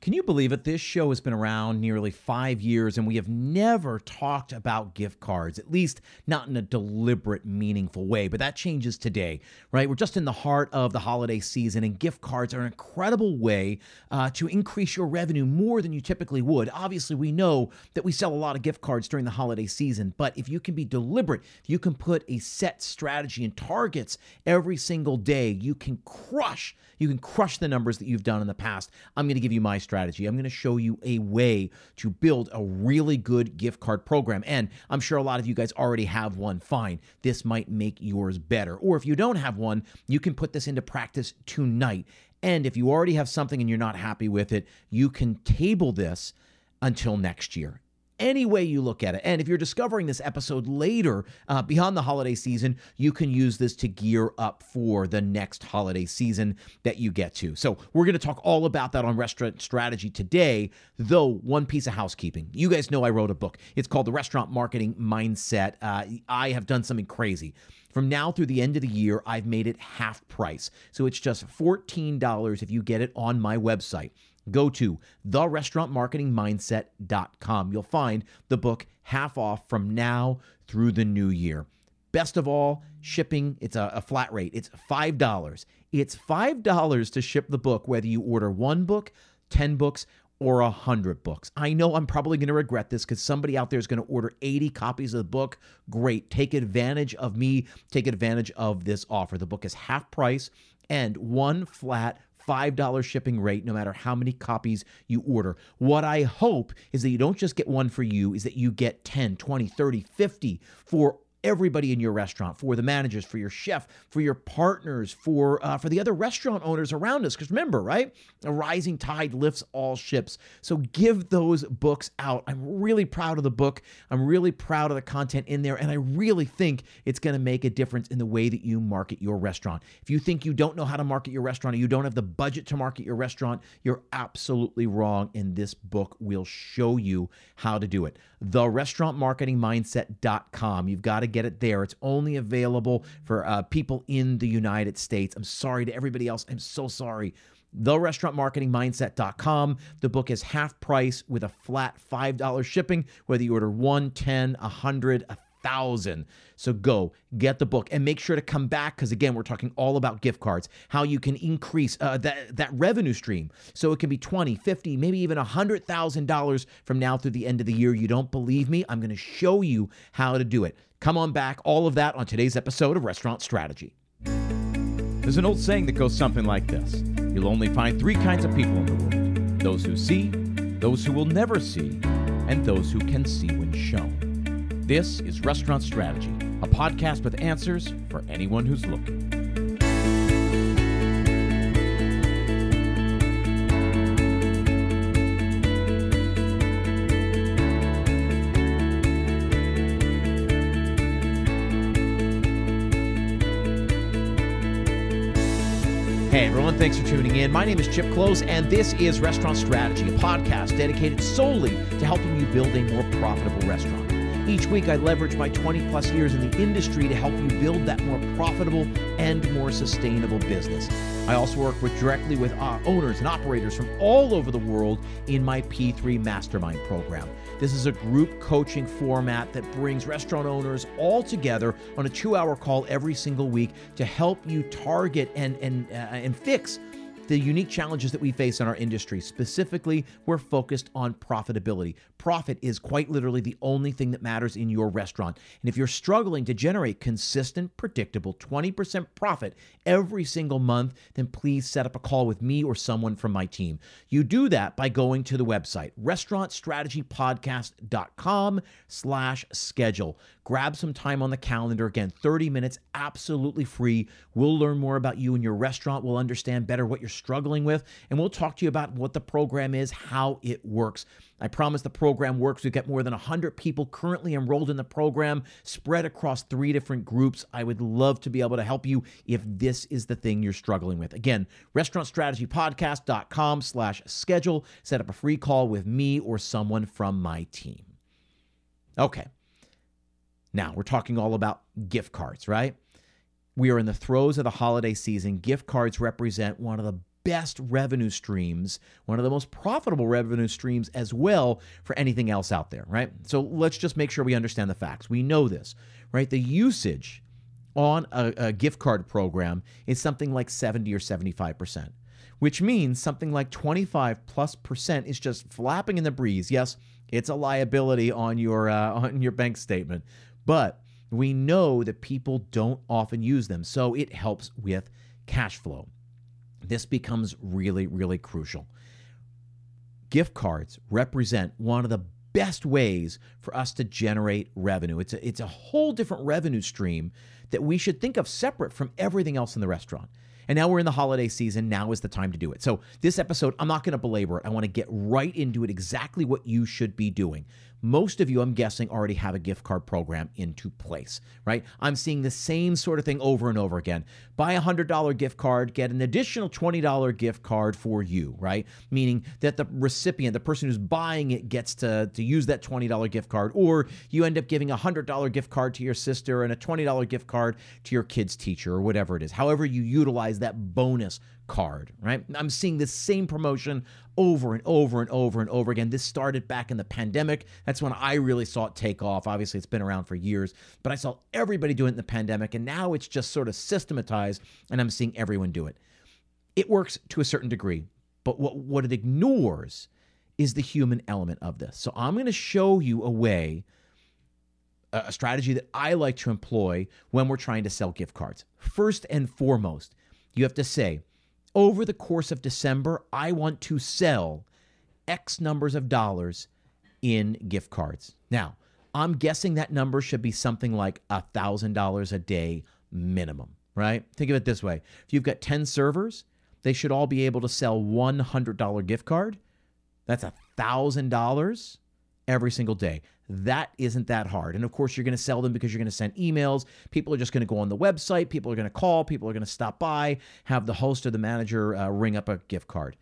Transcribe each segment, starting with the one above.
Can you believe it? This show has been around nearly five years, and we have never talked about gift cards, at least not in a deliberate, meaningful way. But that changes today, right? We're just in the heart of the holiday season, and gift cards are an incredible way uh, to increase your revenue more than you typically would. Obviously, we know that we sell a lot of gift cards during the holiday season, but if you can be deliberate, if you can put a set strategy and targets every single day, you can crush. You can crush the numbers that you've done in the past. I'm going to give you my strategy. I'm going to show you a way to build a really good gift card program. And I'm sure a lot of you guys already have one. Fine. This might make yours better. Or if you don't have one, you can put this into practice tonight. And if you already have something and you're not happy with it, you can table this until next year any way you look at it. And if you're discovering this episode later, uh, beyond the holiday season, you can use this to gear up for the next holiday season that you get to. So, we're going to talk all about that on restaurant strategy today, though, one piece of housekeeping. You guys know I wrote a book. It's called The Restaurant Marketing Mindset. Uh, I have done something crazy. From now through the end of the year, I've made it half price. So it's just $14 if you get it on my website go to therestaurantmarketingmindset.com. You'll find the book half off from now through the new year. Best of all, shipping, it's a, a flat rate. It's $5. It's $5 to ship the book, whether you order one book, 10 books, or 100 books. I know I'm probably going to regret this because somebody out there is going to order 80 copies of the book. Great. Take advantage of me. Take advantage of this offer. The book is half price and one flat $5 shipping rate no matter how many copies you order. What I hope is that you don't just get one for you, is that you get 10, 20, 30, 50 for everybody in your restaurant, for the managers, for your chef, for your partners, for uh, for the other restaurant owners around us. Because remember, right, a rising tide lifts all ships. So give those books out. I'm really proud of the book. I'm really proud of the content in there, and I really think it's going to make a difference in the way that you market your restaurant. If you think you don't know how to market your restaurant, or you don't have the budget to market your restaurant, you're absolutely wrong. And this book will show you how to do it. The restaurantmarketingmindset.com. You've got to get it there. It's only available for uh, people in the United States. I'm sorry to everybody else. I'm so sorry. TheRestaurantMarketingMindset.com. The book is half price with a flat $5 shipping, whether you order one, 10, 100, 1,000. So go get the book and make sure to come back because again, we're talking all about gift cards, how you can increase uh, that that revenue stream. So it can be 20, 50, maybe even a $100,000 from now through the end of the year. You don't believe me? I'm going to show you how to do it. Come on back. All of that on today's episode of Restaurant Strategy. There's an old saying that goes something like this You'll only find three kinds of people in the world those who see, those who will never see, and those who can see when shown. This is Restaurant Strategy, a podcast with answers for anyone who's looking. Hey everyone, thanks for tuning in. My name is Chip Klose, and this is Restaurant Strategy, a podcast dedicated solely to helping you build a more profitable restaurant. Each week, I leverage my 20 plus years in the industry to help you build that more profitable and more sustainable business. I also work with directly with uh, owners and operators from all over the world in my P3 Mastermind program. This is a group coaching format that brings restaurant owners all together on a two-hour call every single week to help you target and and uh, and fix the unique challenges that we face in our industry. Specifically, we're focused on profitability. Profit is quite literally the only thing that matters in your restaurant. And if you're struggling to generate consistent, predictable 20% profit every single month, then please set up a call with me or someone from my team. You do that by going to the website, restaurantstrategypodcast.com slash schedule. Grab some time on the calendar. Again, 30 minutes, absolutely free. We'll learn more about you and your restaurant. We'll understand better what you're struggling with, and we'll talk to you about what the program is, how it works. I promise the program works. We've got more than 100 people currently enrolled in the program, spread across three different groups. I would love to be able to help you if this is the thing you're struggling with. Again, restaurantstrategypodcast.com slash schedule. Set up a free call with me or someone from my team. Okay. Now, we're talking all about gift cards, right? We are in the throes of the holiday season. Gift cards represent one of the best revenue streams, one of the most profitable revenue streams as well for anything else out there, right? So let's just make sure we understand the facts. We know this, right? The usage on a, a gift card program is something like 70 or 75%, which means something like 25 plus percent is just flapping in the breeze. Yes, it's a liability on your uh, on your bank statement, but we know that people don't often use them, so it helps with cash flow. This becomes really, really crucial. Gift cards represent one of the best ways for us to generate revenue. It's a, it's a whole different revenue stream that we should think of separate from everything else in the restaurant. And now we're in the holiday season. Now is the time to do it. So, this episode, I'm not going to belabor it. I want to get right into it exactly what you should be doing. Most of you, I'm guessing, already have a gift card program into place, right? I'm seeing the same sort of thing over and over again. Buy a $100 gift card, get an additional $20 gift card for you, right? Meaning that the recipient, the person who's buying it, gets to, to use that $20 gift card, or you end up giving a $100 gift card to your sister and a $20 gift card to your kid's teacher, or whatever it is. However, you utilize that bonus card, right? I'm seeing this same promotion over and over and over and over again. This started back in the pandemic. That's when I really saw it take off. Obviously, it's been around for years, but I saw everybody do it in the pandemic, and now it's just sort of systematized, and I'm seeing everyone do it. It works to a certain degree, but what, what it ignores is the human element of this. So I'm going to show you a way a strategy that I like to employ when we're trying to sell gift cards. First and foremost, you have to say, over the course of December, I want to sell X numbers of dollars in gift cards. Now, I'm guessing that number should be something like $1,000 a day minimum, right? Think of it this way if you've got 10 servers, they should all be able to sell $100 gift card. That's $1,000 every single day. That isn't that hard. And of course, you're going to sell them because you're going to send emails. People are just going to go on the website. People are going to call. People are going to stop by, have the host or the manager uh, ring up a gift card.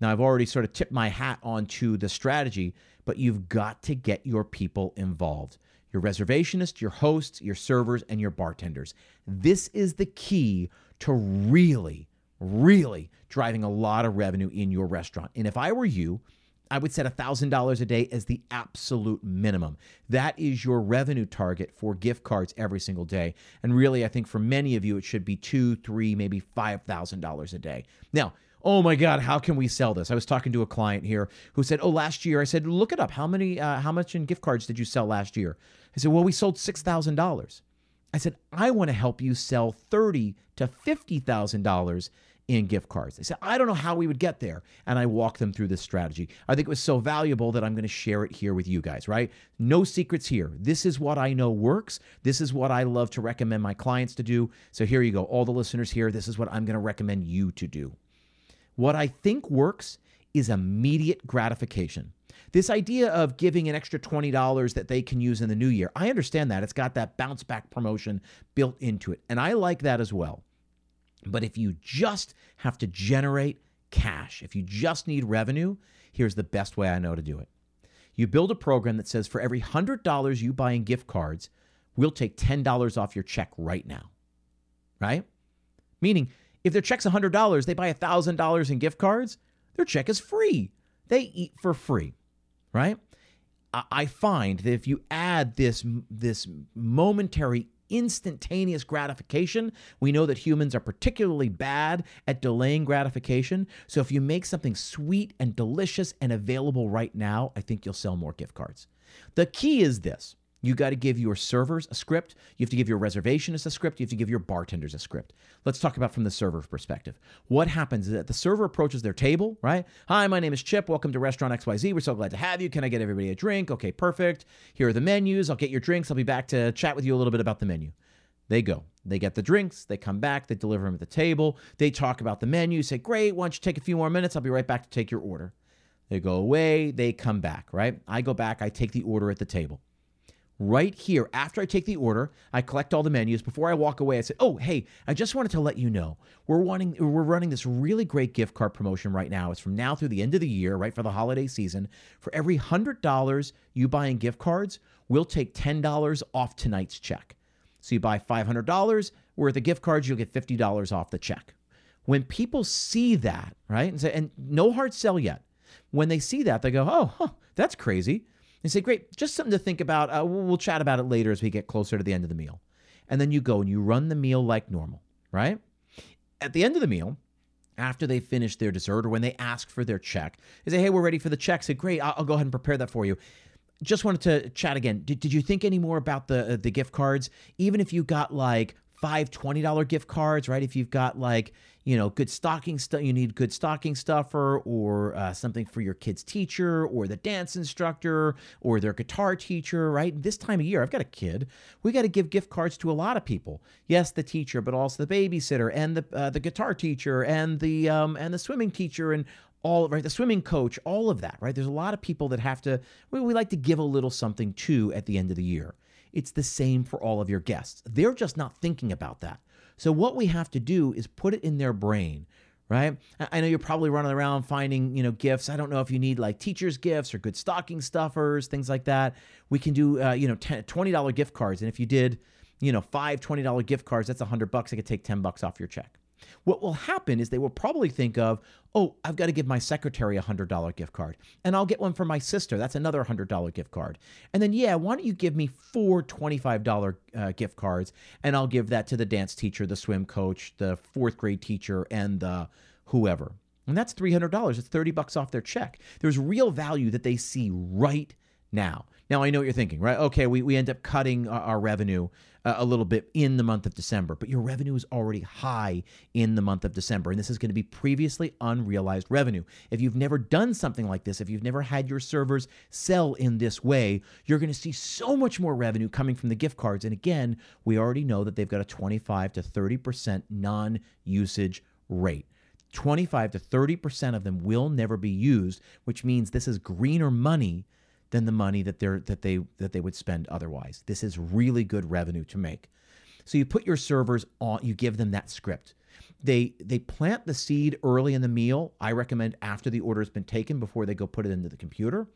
Now, I've already sort of tipped my hat onto the strategy, but you've got to get your people involved your reservationists, your hosts, your servers, and your bartenders. This is the key to really, really driving a lot of revenue in your restaurant. And if I were you, I would set $1,000 a day as the absolute minimum. That is your revenue target for gift cards every single day. And really, I think for many of you, it should be two, three, maybe $5,000 a day. Now, oh my God, how can we sell this? I was talking to a client here who said, oh, last year, I said, look it up. How many, uh, how much in gift cards did you sell last year? I said, well, we sold $6,000. I said, I want to help you sell thirty to $50,000 in gift cards. They said, I don't know how we would get there. And I walked them through this strategy. I think it was so valuable that I'm going to share it here with you guys, right? No secrets here. This is what I know works. This is what I love to recommend my clients to do. So here you go. All the listeners here, this is what I'm going to recommend you to do. What I think works is immediate gratification. This idea of giving an extra $20 that they can use in the new year, I understand that. It's got that bounce back promotion built into it. And I like that as well. But if you just have to generate cash, if you just need revenue, here's the best way I know to do it. You build a program that says for every $100 you buy in gift cards, we'll take $10 off your check right now. Right? Meaning, if their check's $100, they buy $1,000 in gift cards, their check is free. They eat for free. Right? I find that if you add this, this momentary instantaneous gratification. We know that humans are particularly bad at delaying gratification. So if you make something sweet and delicious and available right now, I think you'll sell more gift cards. The key is this you got to give your servers a script. You have to give your reservationists a script. You have to give your bartenders a script. Let's talk about from the server perspective. What happens is that the server approaches their table, right? Hi, my name is Chip. Welcome to Restaurant XYZ. We're so glad to have you. Can I get everybody a drink? Okay, perfect. Here are the menus. I'll get your drinks. I'll be back to chat with you a little bit about the menu. They go. They get the drinks. They come back. They deliver them at the table. They talk about the menu. Say, great. Why don't you take a few more minutes? I'll be right back to take your order. They go away. They come back, right? I go back. I take the order at the table right here after I take the order. I collect all the menus. Before I walk away, I say, "Oh, hey, I just wanted to let you know we're wanting we're running this really great gift card promotion right now. It's from now through the end of the year, right for the holiday season. For every hundred dollars you buy in gift cards, we'll take ten dollars off tonight's check. So you buy five hundred dollars worth of gift cards, you'll get fifty dollars off the check." When people see that, right, and say, and no hard sell yet. When they see that, they go, "Oh, huh, that's crazy." They say, "Great, just something to think about. Uh, we'll, we'll chat about it later as we get closer to the end of the meal." And then you go and you run the meal like normal, right? At the end of the meal, after they finish their dessert or when they ask for their check, they say, "Hey, we're ready for the check." Say, "Great, I'll, I'll go ahead and prepare that for you." Just wanted to chat again. Did, did you think any more about the uh, the gift cards? Even if you got like five $20 gift cards, right? If you've got like, you know, good stocking stuff, you need good stocking stuffer or uh, something for your kid's teacher or the dance instructor or their guitar teacher, right? This time of year, I've got a kid. We got to give gift cards to a lot of people. Yes, the teacher, but also the babysitter and the uh, the guitar teacher and the um, and the swimming teacher and all right the swimming coach all of that right there's a lot of people that have to we, we like to give a little something to at the end of the year it's the same for all of your guests. They're just not thinking about that. So, what we have to do is put it in their brain, right? I know you're probably running around finding, you know, gifts. I don't know if you need like teachers' gifts or good stocking stuffers, things like that. We can do, uh, you know, $20 gift cards. And if you did, you know, five $20 gift cards, that's a 100 bucks. I could take 10 bucks off your check. What will happen is they will probably think of, oh, I've got to give my secretary a $100 gift card, and I'll get one for my sister. That's another $100 gift card. And then, yeah, why don't you give me four $25 uh, gift cards, and I'll give that to the dance teacher, the swim coach, the fourth grade teacher, and the whoever. And that's $300. It's 30 bucks off their check. There's real value that they see right now. Now, I know what you're thinking, right? Okay, we, we end up cutting our, our revenue uh, a little bit in the month of December, but your revenue is already high in the month of December. And this is going to be previously unrealized revenue. If you've never done something like this, if you've never had your servers sell in this way, you're going to see so much more revenue coming from the gift cards. And again, we already know that they've got a 25 to 30% non usage rate. 25 to 30% of them will never be used, which means this is greener money than the money that they're that they that they would spend otherwise. This is really good revenue to make. So you put your servers on, you give them that script. They they plant the seed early in the meal. I recommend after the order has been taken before they go put it into the computer.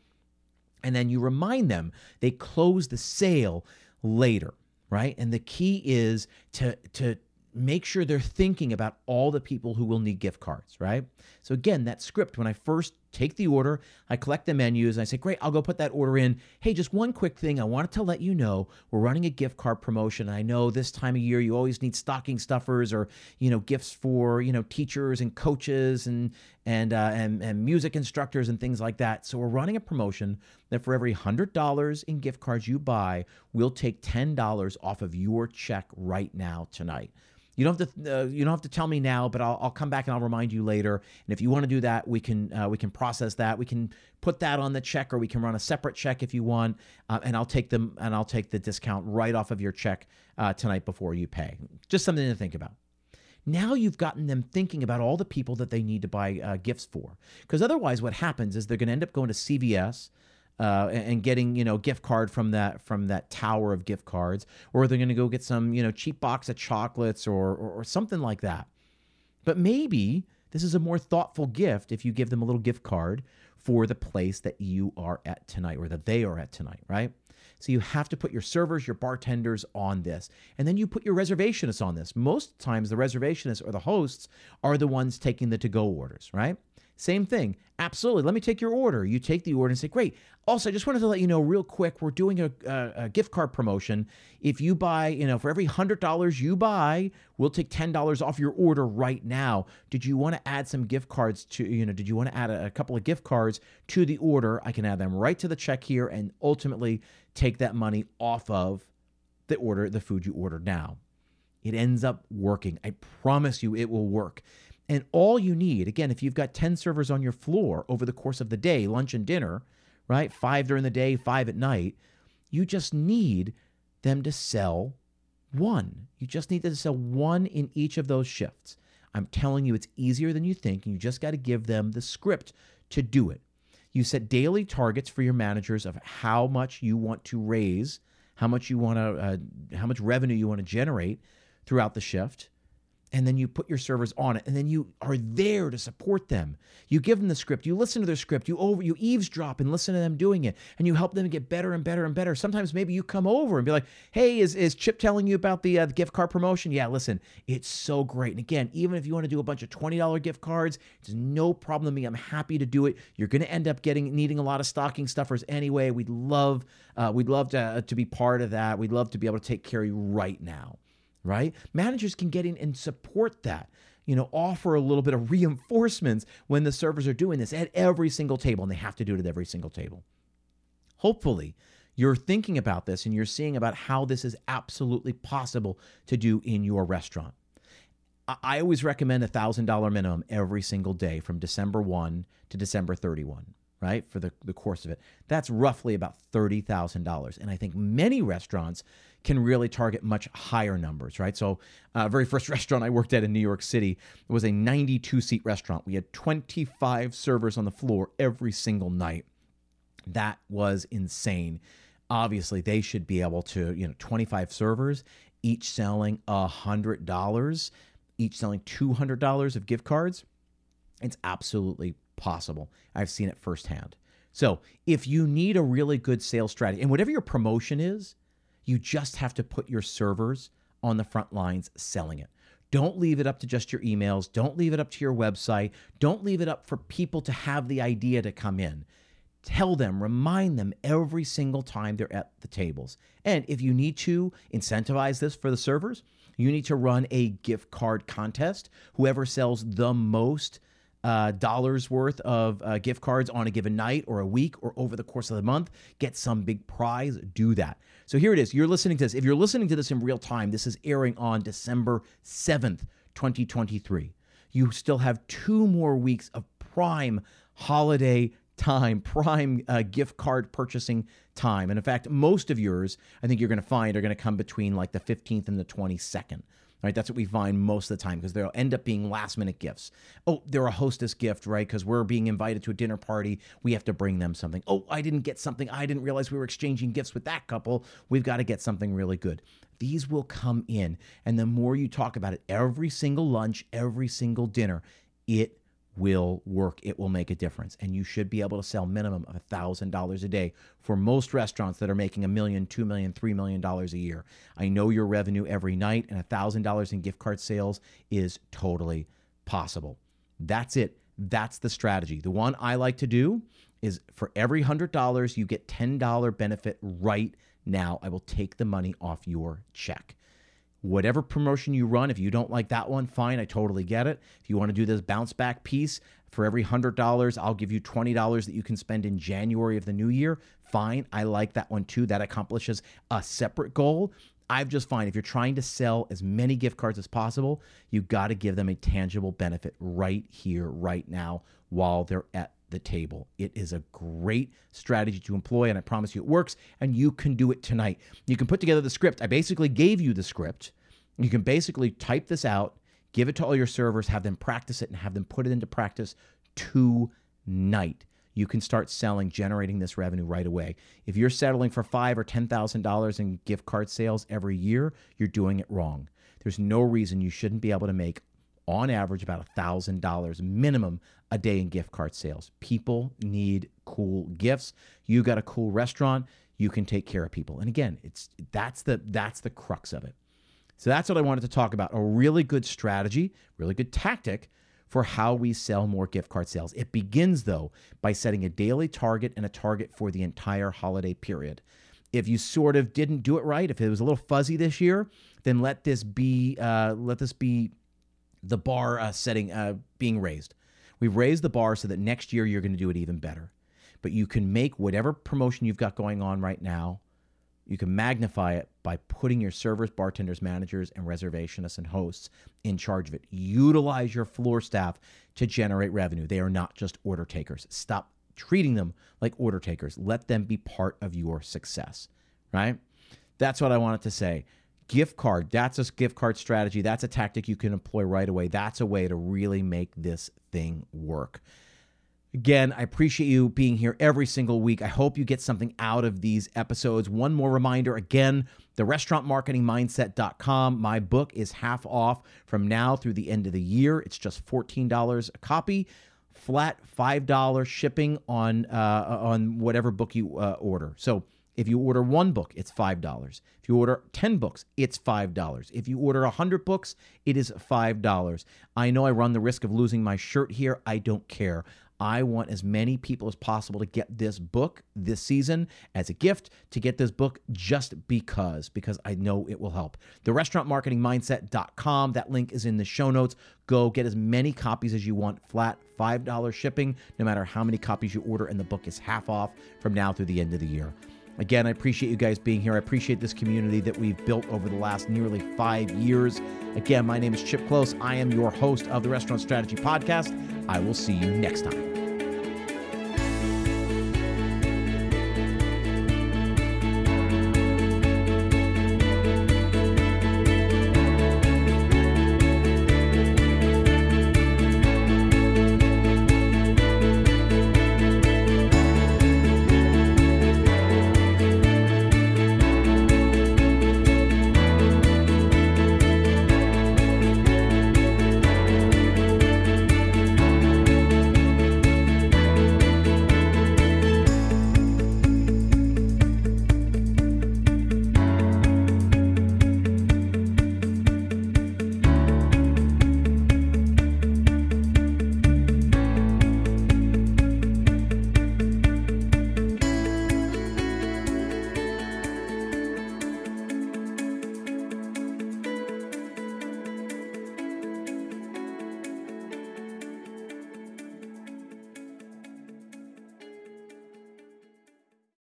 And then you remind them they close the sale later, right? And the key is to to make sure they're thinking about all the people who will need gift cards, right? So again, that script, when I first take the order, I collect the menus, and I say, great, I'll go put that order in. Hey, just one quick thing. I wanted to let you know we're running a gift card promotion. I know this time of year you always need stocking stuffers or, you know, gifts for, you know, teachers and coaches and and uh, and, and music instructors and things like that. So we're running a promotion that for every $100 in gift cards you buy, we'll take $10 off of your check right now tonight. You don't have to. Uh, you don't have to tell me now, but I'll, I'll come back and I'll remind you later. And if you want to do that, we can uh, we can process that. We can put that on the check, or we can run a separate check if you want. Uh, and I'll take them and I'll take the discount right off of your check uh, tonight before you pay. Just something to think about. Now you've gotten them thinking about all the people that they need to buy uh, gifts for. Because otherwise, what happens is they're going to end up going to CVS uh, and getting you know gift card from that from that tower of gift cards, or they're going to go get some you know cheap box of chocolates or, or, or something like that. But maybe this is a more thoughtful gift if you give them a little gift card for the place that you are at tonight or that they are at tonight, right? So you have to put your servers, your bartenders on this. And then you put your reservationists on this. Most times the reservationists or the hosts are the ones taking the to go orders, right? Same thing. Absolutely. Let me take your order. You take the order and say, Great. Also, I just wanted to let you know real quick we're doing a, a, a gift card promotion. If you buy, you know, for every $100 you buy, we'll take $10 off your order right now. Did you want to add some gift cards to, you know, did you want to add a, a couple of gift cards to the order? I can add them right to the check here and ultimately take that money off of the order, the food you ordered now. It ends up working. I promise you it will work. And all you need, again, if you've got 10 servers on your floor over the course of the day, lunch and dinner, right? Five during the day, five at night, you just need them to sell one. You just need to sell one in each of those shifts. I'm telling you, it's easier than you think, and you just got to give them the script to do it. You set daily targets for your managers of how much you want to raise, how much you want to, uh, how much revenue you want to generate throughout the shift and then you put your servers on it and then you are there to support them. You give them the script you listen to their script you over you eavesdrop and listen to them doing it and you help them get better and better and better. Sometimes maybe you come over and be like hey is, is chip telling you about the, uh, the gift card promotion? Yeah listen it's so great. And again even if you want to do a bunch of $20 gift cards it's no problem to me. I'm happy to do it. You're going to end up getting needing a lot of stocking stuffers anyway. We'd love uh, we'd love to, uh, to be part of that. We'd love to be able to take care of you right now right? Managers can get in and support that. You know, offer a little bit of reinforcements when the servers are doing this at every single table, and they have to do it at every single table. Hopefully, you're thinking about this and you're seeing about how this is absolutely possible to do in your restaurant. I always recommend a $1,000 minimum every single day from December 1 to December 31 right, for the, the course of it. That's roughly about $30,000. And I think many restaurants can really target much higher numbers, right? So, uh, very first restaurant I worked at in New York City was a 92 seat restaurant. We had 25 servers on the floor every single night. That was insane. Obviously, they should be able to, you know, 25 servers, each selling $100, each selling $200 of gift cards. It's absolutely possible. I've seen it firsthand. So, if you need a really good sales strategy, and whatever your promotion is, you just have to put your servers on the front lines selling it. Don't leave it up to just your emails. Don't leave it up to your website. Don't leave it up for people to have the idea to come in. Tell them, remind them every single time they're at the tables. And if you need to incentivize this for the servers, you need to run a gift card contest. Whoever sells the most uh, dollars worth of uh, gift cards on a given night or a week or over the course of the month, get some big prize, do that. So here it is. You're listening to this. If you're listening to this in real time, this is airing on December 7th, 2023. You still have two more weeks of prime holiday time, prime uh, gift card purchasing time. And in fact, most of yours, I think you're going to find, are going to come between like the 15th and the 22nd right? That's what we find most of the time because they'll end up being last minute gifts. Oh, they're a hostess gift, right? Because we're being invited to a dinner party. We have to bring them something. Oh, I didn't get something. I didn't realize we were exchanging gifts with that couple. We've got to get something really good. These will come in. And the more you talk about it, every single lunch, every single dinner, it will work. It will make a difference. And you should be able to sell minimum of $1,000 a day for most restaurants that are making a million, two million, three million dollars a year. I know your revenue every night and $1,000 in gift card sales is totally possible. That's it. That's the strategy. The one I like to do is for every $100 you get $10 benefit right now. I will take the money off your check whatever promotion you run, if you don't like that one, fine, I totally get it. If you want to do this bounce back piece, for every $100, I'll give you $20 that you can spend in January of the new year. Fine, I like that one too. That accomplishes a separate goal. I've just find if you're trying to sell as many gift cards as possible, you've got to give them a tangible benefit right here, right now, while they're at the table. It is a great strategy to employ, and I promise you it works, and you can do it tonight. You can put together the script. I basically gave you the script. You can basically type this out, give it to all your servers, have them practice it, and have them put it into practice tonight. You can start selling, generating this revenue right away. If you're settling for five or ten thousand dollars in gift card sales every year, you're doing it wrong. There's no reason you shouldn't be able to make on average about $1,000 minimum a day in gift card sales. People need cool gifts. You got a cool restaurant, you can take care of people. And again, it's that's the that's the crux of it. So that's what I wanted to talk about. A really good strategy, really good tactic for how we sell more gift card sales. It begins though by setting a daily target and a target for the entire holiday period. If you sort of didn't do it right, if it was a little fuzzy this year, then let this be uh, let this be the bar uh, setting uh, being raised. We've raised the bar so that next year you're going to do it even better. But you can make whatever promotion you've got going on right now, you can magnify it by putting your servers, bartenders, managers, and reservationists and hosts in charge of it. Utilize your floor staff to generate revenue. They are not just order takers. Stop treating them like order takers. Let them be part of your success, right? That's what I wanted to say gift card that's a gift card strategy that's a tactic you can employ right away that's a way to really make this thing work Again, I appreciate you being here every single week. I hope you get something out of these episodes. One more reminder again, The restaurantmarketingmindset.com. My book is half off from now through the end of the year. It's just $14 a copy flat five dollar shipping on uh, on whatever book you uh, order. So if you order one book, it's five dollars. If you order ten books, it's five dollars. If you order a hundred books, it is five dollars. I know I run the risk of losing my shirt here. I don't care. I want as many people as possible to get this book this season as a gift, to get this book just because, because I know it will help. The restaurantmarketingmindset.com, that link is in the show notes. Go get as many copies as you want, flat $5 shipping, no matter how many copies you order, and the book is half off from now through the end of the year. Again, I appreciate you guys being here. I appreciate this community that we've built over the last nearly five years. Again, my name is Chip Klose. I am your host of the Restaurant Strategy Podcast. I will see you next time.